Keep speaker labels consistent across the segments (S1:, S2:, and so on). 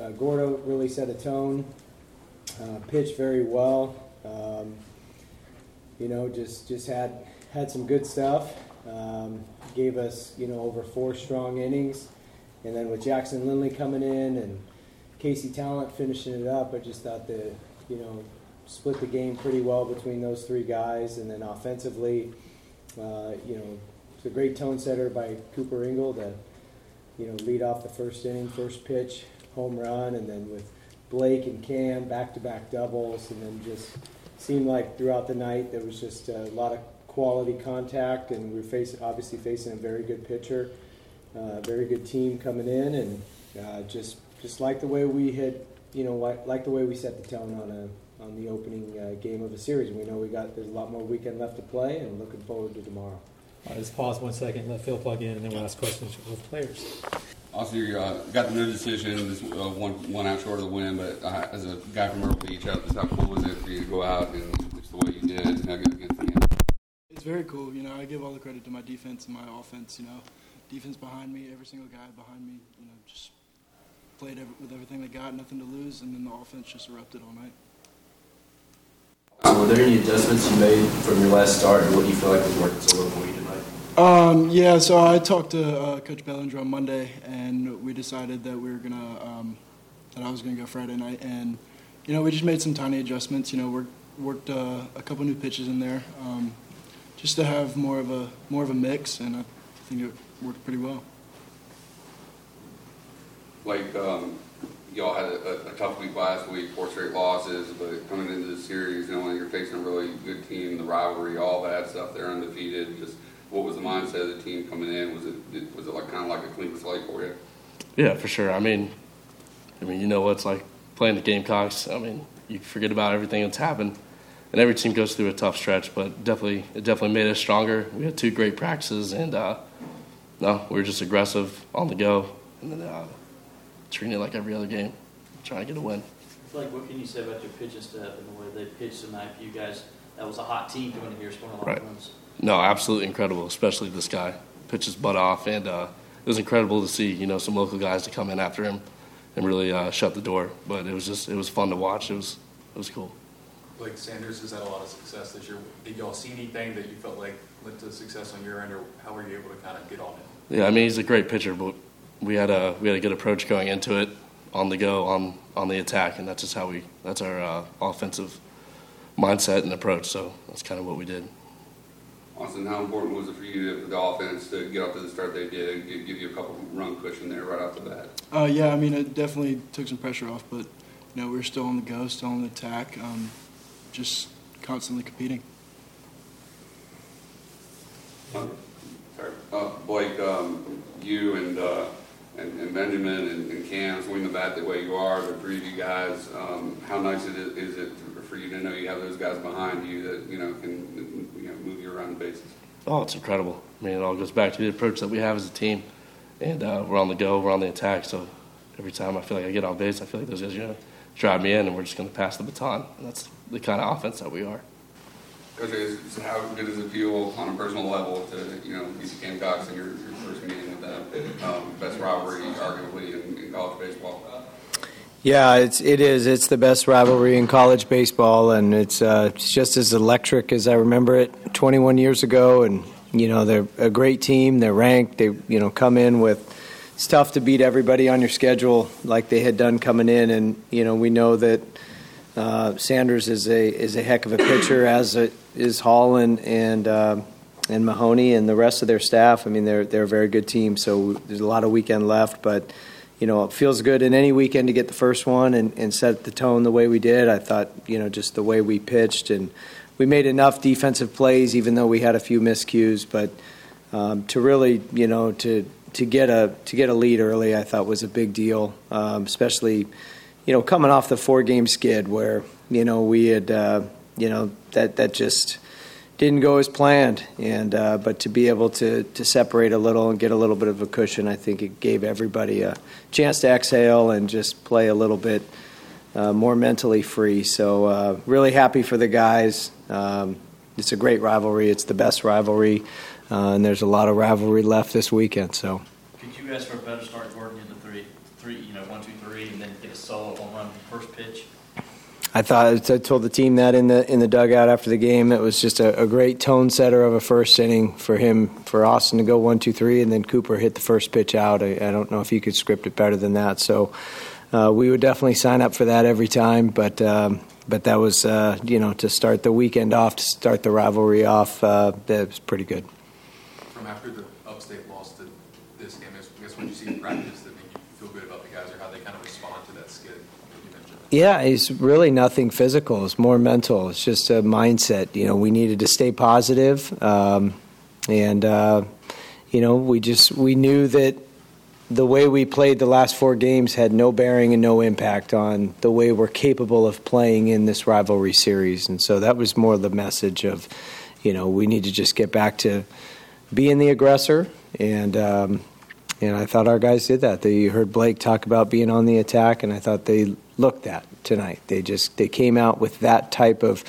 S1: uh, Gordo really set a tone, uh, pitched very well. Um, you know, just just had had some good stuff. Um, gave us you know over four strong innings, and then with Jackson Lindley coming in and Casey Tallent finishing it up, I just thought that you know split the game pretty well between those three guys, and then offensively, uh, you know, it's a great tone setter by Cooper Ingle to you know lead off the first inning, first pitch, home run, and then with Blake and Cam back to back doubles, and then just seemed like throughout the night there was just a lot of quality contact, and we were facing obviously facing a very good pitcher, uh, very good team coming in, and uh, just just like the way we had, you know, like, like the way we set the tone on a on the opening uh, game of a series. We know we got there's a lot more weekend left to play, and looking forward to tomorrow.
S2: All right, just pause one second, let Phil plug in, and then we'll ask questions of players.
S3: Also, you uh, got the no decision, just uh, one one out short of the win. But uh, as a guy from Myrtle Beach, how, just how cool was it for you to go out and just the way you did against the
S4: It's very cool. You know, I give all the credit to my defense and my offense. You know, defense behind me, every single guy behind me. You know, just played every, with everything they got, nothing to lose, and then the offense just erupted all night.
S5: Were there any adjustments you made from your last start, or what do you feel like was working so well for you tonight?
S4: Um, yeah, so I talked to uh, Coach Belanger on Monday, and we decided that we were gonna um, that I was gonna go Friday night, and you know we just made some tiny adjustments. You know, worked worked uh, a couple new pitches in there, um, just to have more of a more of a mix, and I think it worked pretty well.
S3: Like um, y'all had a, a, tough week last week, four straight losses, but coming into the series, you knowing you're facing a really good team, the rivalry, all that stuff, they're undefeated. Just what was the mindset of the team coming in? Was it was it like kind of like a clean slate for you?
S6: Yeah, for sure. I mean, I mean, you know what it's like playing the Gamecocks. I mean, you forget about everything that's happened, and every team goes through a tough stretch. But definitely, it definitely made us stronger. We had two great practices, and uh, no, we were just aggressive on the go, and then uh, treating it like every other game, trying to get a win.
S7: Like, what can you say about your pitching staff and the way they pitched tonight for you guys? That was a hot team coming in here, scoring a lot
S6: right.
S7: of runs.
S6: No, absolutely incredible, especially this guy. Pitched his butt off, and uh, it was incredible to see, you know, some local guys to come in after him and really uh, shut the door. But it was just, it was fun to watch. It was, it was cool.
S8: Blake Sanders has had a lot of success this year. Did y'all see anything that you felt like led to success on your end, or how were you able to kind of get on it?
S6: Yeah, I mean, he's a great pitcher, but we had a we had a good approach going into it, on the go, on on the attack, and that's just how we that's our uh, offensive mindset and approach. So that's kind of what we did.
S3: Austin, how important was it for you, the offense, to get off to the start they did, give, give you a couple run cushion there right off the bat?
S4: Uh, yeah, I mean, it definitely took some pressure off, but you know, we were still on the go, still on the attack, um, just constantly competing.
S3: Uh, sorry. Uh, Blake, um, you and, uh, and, and Benjamin and, and Cam swing the bat the way you are, the three of you guys. Um, how nice it is, is it for you to know you have those guys behind you that you know can you know, move you around the bases?
S6: Oh, it's incredible. I mean, it all goes back to the approach that we have as a team, and uh, we're on the go, we're on the attack. So every time I feel like I get on base, I feel like those guys are going to drive me in, and we're just going to pass the baton. And that's the kind of offense that we are.
S3: Coach, how good does it feel on a personal level to you know beat the Gamecocks in your, your first meeting with them? Um, best rivalry, arguably, in, in college baseball.
S1: Yeah, it's it is. It's the best rivalry in college baseball, and it's uh, it's just as electric as I remember it 21 years ago. And you know, they're a great team. They're ranked. They you know come in with. It's tough to beat everybody on your schedule like they had done coming in, and you know we know that uh, Sanders is a is a heck of a pitcher, as a, is Hall and and uh, and Mahoney and the rest of their staff. I mean, they're they're a very good team. So there's a lot of weekend left, but you know, it feels good in any weekend to get the first one and, and set the tone the way we did. I thought, you know, just the way we pitched and we made enough defensive plays, even though we had a few miscues. But um, to really, you know, to to get a to get a lead early, I thought was a big deal, um, especially, you know, coming off the four game skid where you know we had, uh, you know, that that just didn't go as planned. And uh, but to be able to to separate a little and get a little bit of a cushion, I think it gave everybody a chance to exhale and just play a little bit uh, more mentally free. So uh, really happy for the guys. Um, it's a great rivalry. It's the best rivalry, uh, and there's a lot of rivalry left this weekend. So.
S7: Could you ask for a better start working the three, three, you know, one, two, three and then get a solo home run first pitch.
S1: I thought I told the team that in the in the dugout after the game. It was just a, a, great tone setter of a first inning for him, for Austin to go one, two, three, and then Cooper hit the first pitch out. I, I don't know if you could script it better than that. So uh, we would definitely sign up for that every time. But um, but that was uh, you know to start the weekend off, to start the rivalry off. Uh, that was pretty good.
S8: From after the upstate loss to this game, I guess when you see practice that made you feel good about the guys or how they kind of respond to that skid.
S1: Yeah, it's really nothing physical. It's more mental. It's just a mindset. You know, we needed to stay positive, um, and uh, you know, we just we knew that the way we played the last four games had no bearing and no impact on the way we're capable of playing in this rivalry series. And so that was more the message of, you know, we need to just get back to being the aggressor and. Um, and I thought our guys did that. They heard Blake talk about being on the attack, and I thought they looked that tonight. They just they came out with that type of,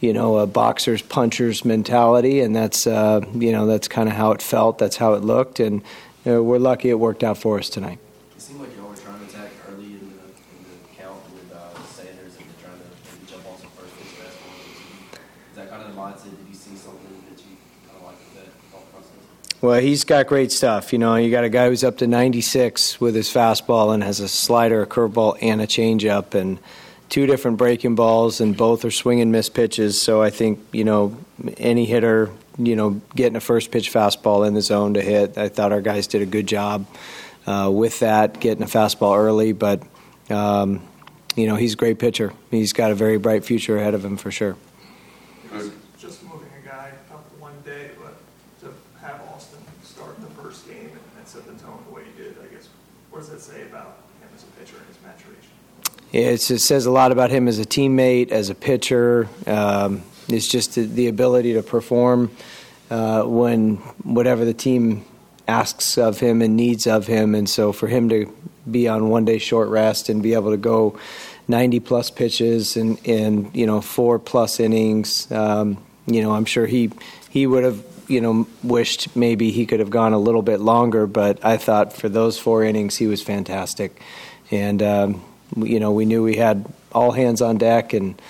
S1: you know, a boxers punchers mentality, and that's uh, you know that's kind of how it felt. That's how it looked, and you know, we're lucky it worked out for us tonight.
S5: It seemed like y'all were trying to attack early in the, count with uh, Sanders and trying to jump on some first pitch fastball. Is that kind of the mindset? Did you see something that you kind of liked with that thought process?
S1: Well, he's got great stuff. You know, you got a guy who's up to 96 with his fastball and has a slider, a curveball, and a changeup, and two different breaking balls, and both are swing and miss pitches. So I think you know any hitter, you know, getting a first pitch fastball in the zone to hit. I thought our guys did a good job uh, with that, getting a fastball early. But um, you know, he's a great pitcher. He's got a very bright future ahead of him for sure.
S9: Just moving a guy up one day, but to have Austin start the first game and set the tone the way he did, I guess, what does that say about him as a pitcher and his maturation?
S1: It's, it says a lot about him as a teammate, as a pitcher. Um, it's just the, the, ability to perform uh, when whatever the team asks of him and needs of him. And so for him to be on one day short rest and be able to go 90 plus pitches and, and you know four plus innings, um, you know I'm sure he he would have you know wished maybe he could have gone a little bit longer. But I thought for those four innings he was fantastic, and. Um, you know, we knew we had all hands on deck, and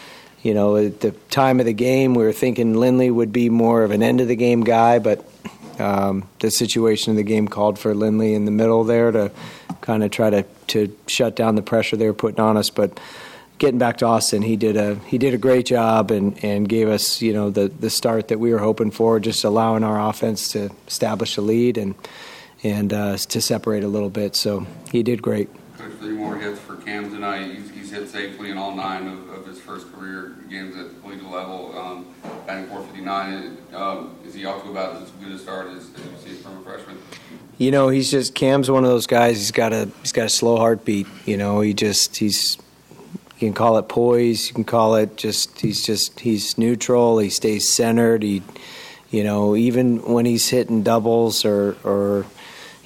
S1: you know, at the time of the game, we were thinking Lindley would be more of an end of the game guy, but um, the situation of the game called for Lindley in the middle there to kind of try to to shut down the pressure they were putting on us, but. Getting back to Austin, he did a he did a great job and, and gave us you know the, the start that we were hoping for, just allowing our offense to establish a lead and and uh, to separate a little bit. So he did great
S3: three more hits for Cam tonight. He's, he's hit safely in all nine of, of, his first career games at the collegiate level, um, batting 459. Um, is he off to about as good a start as, as from a freshman?
S1: You know, he's just Cam's one of those guys. He's got a he's got a slow heartbeat. You know, he just he's you can call it poise. You can call it just he's just he's neutral. He stays centered. He, you know, even when he's hitting doubles or or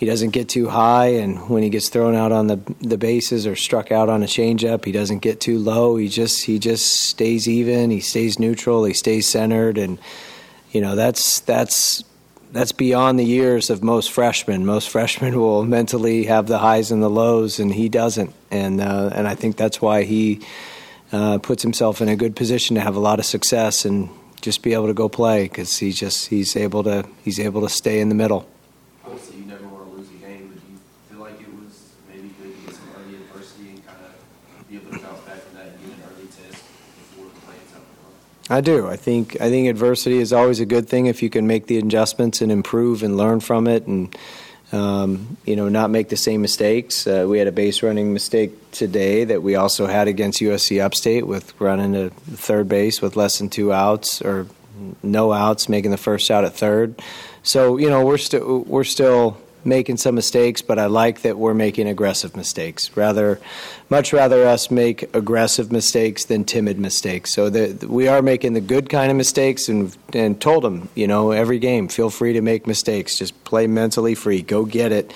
S1: he doesn't get too high, and when he gets thrown out on the the bases or struck out on a changeup, he doesn't get too low. He just he just stays even. He stays neutral. He stays centered, and you know that's that's that's beyond the years of most freshmen. Most freshmen will mentally have the highs and the lows, and he doesn't. And uh, and I think that's why he uh, puts himself in a good position to have a lot of success and just be able to go play because he just he's able to he's able to stay in the middle. I do. I think I think adversity is always a good thing if you can make the adjustments and improve and learn from it, and um, you know not make the same mistakes. Uh, we had a base running mistake today that we also had against USC Upstate with running to third base with less than two outs or no outs, making the first out at third. So you know we're still we're still making some mistakes, but I like that we're making aggressive mistakes. Rather, much rather us make aggressive mistakes than timid mistakes. So that we are making the good kind of mistakes, and and told them, you know, every game, feel free to make mistakes. Just play mentally free. Go get it.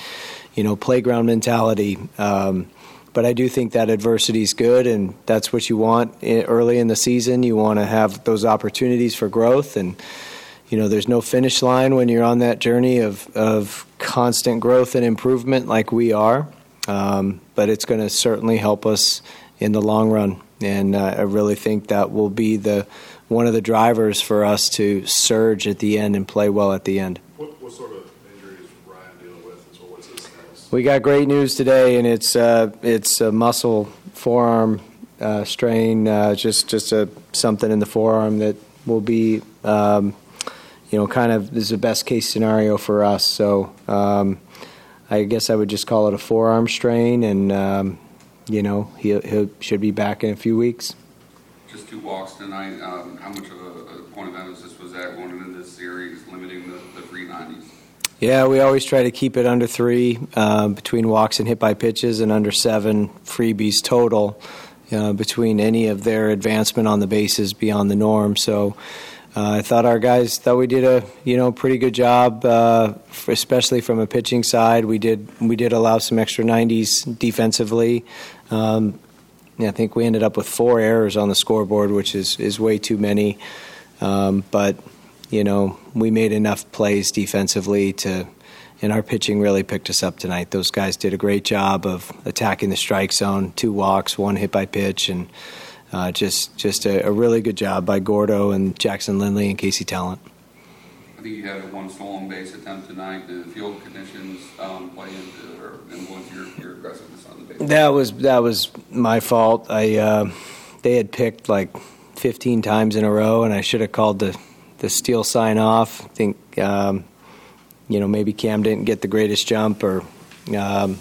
S1: You know, playground mentality. Um, but I do think that adversity is good, and that's what you want early in the season. You want to have those opportunities for growth and you know, there's no finish line when you're on that journey of, of constant growth and improvement like we are. um, but it's going to certainly help us in the long run. And uh, I really think that will be the one of the drivers for us to surge at the end and play well at the end.
S10: What, what sort of injury is Ryan dealing with, and so what's his status?
S1: We got great news today, and it's uh, it's a muscle forearm uh, strain, uh, just just a something in the forearm that will be, um, you know, kind of is a best case scenario for us. So um, I guess I would just call it a forearm strain, and um, you know he he should be back in a few weeks.
S3: Just two walks tonight, um, how much of a, a point of emphasis was that going into this series, limiting the, the three nineties?
S1: Yeah, we always try to keep it under three uh, between walks and hit by pitches, and under seven freebies total uh, between any of their advancement on the bases beyond the norm. So I thought our guys thought we did a you know pretty good job, uh, especially from a pitching side. We did we did allow some extra 90s defensively. Um, I think we ended up with four errors on the scoreboard, which is is way too many. Um, but you know, we made enough plays defensively to, and our pitching really picked us up tonight. Those guys did a great job of attacking the strike zone, two walks, one hit by pitch, and uh, just just a, a, really good job by Gordo and Jackson Lindley and Casey Tallent.
S3: I think you had one stolen base attempt tonight. The field conditions um, play into or influence your, your aggressiveness on the base?
S1: That was that was my fault. I uh, they had picked like 15 times in a row, and I should have called the the steal sign off. I think um, you know maybe Cam didn't get the greatest jump or um,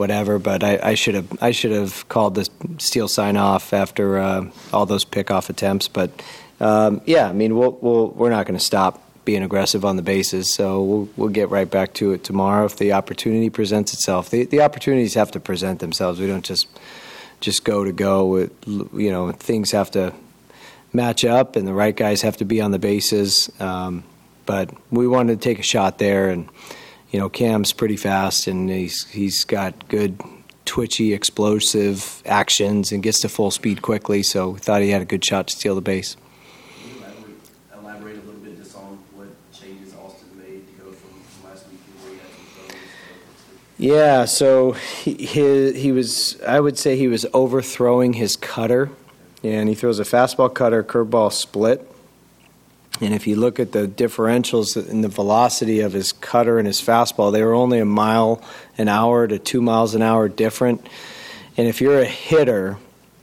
S1: whatever, but I, should have I should have called the steal sign off after uh, all those pickoff attempts. But um, yeah, I mean we'll, we'll we're not going to stop being aggressive on the bases, so we'll we'll get right back to it tomorrow if the opportunity presents itself. The the opportunities have to present themselves. We don't just just go to go. With, you know things have to match up, and the right guys have to be on the bases. Um, but we wanted to take a shot there, and you know Cam's pretty fast, and he's he's got good twitchy, explosive actions, and gets to full speed quickly. So we thought he had a good shot to steal the base.
S5: Can you elaborate, elaborate a little bit just on what changes Austin made to go from last week to where he had some?
S1: Yeah, so he, he he was I would say he was overthrowing his cutter and he throws a fastball cutter, curveball split. And if you look at the differentials in the velocity of his cutter and his fastball, they were only a mile an hour to two miles an hour different. And if you're a hitter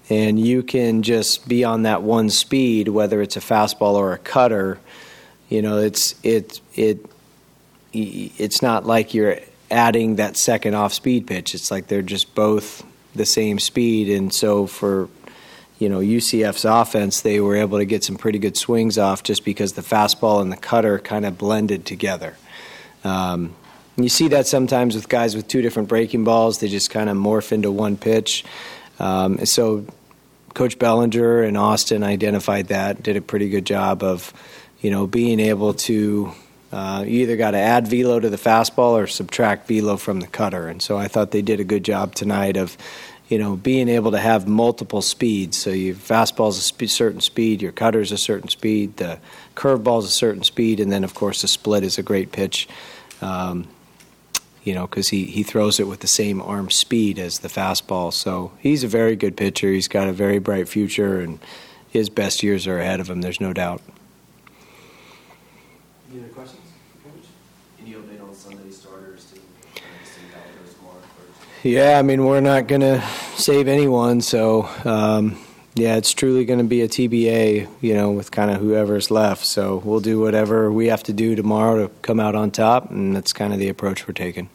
S1: and you can just be on that one speed, whether it's a fastball or a cutter, you know, it's it it it's not like you're adding that second off speed pitch. It's like they're just both the same speed, and so for you know UCF's offense, they were able to get some pretty good swings off just because the fastball and the cutter kind of blended together. Um, you see that sometimes with guys with two different breaking balls; they just kind of morph into one pitch. Um, so, Coach Belanger and Austin identified that, did a pretty good job of, you know, being able to. Uh, you either got to add velo to the fastball or subtract velo from the cutter, and so I thought they did a good job tonight of you know, being able to have multiple speeds. So your fastball's a sp- certain speed, your cutter's a certain speed, the curveball's a certain speed, and then of course the split is a great pitch. Um, you know, because he, he throws it with the same arm speed as the fastball. So he's a very good pitcher. He's got a very bright future, and his best years are ahead of him. There's no doubt.
S5: Any other questions, Coach? Any update on Sunday starters to uh, see how it goes tomorrow first?
S1: Yeah, I mean, we're not going to save anyone, so um, yeah, it's truly going to be a TBA, you know, with kind of whoever's left. So we'll do whatever we have to do tomorrow to come out on top, and that's kind of the approach we're taking.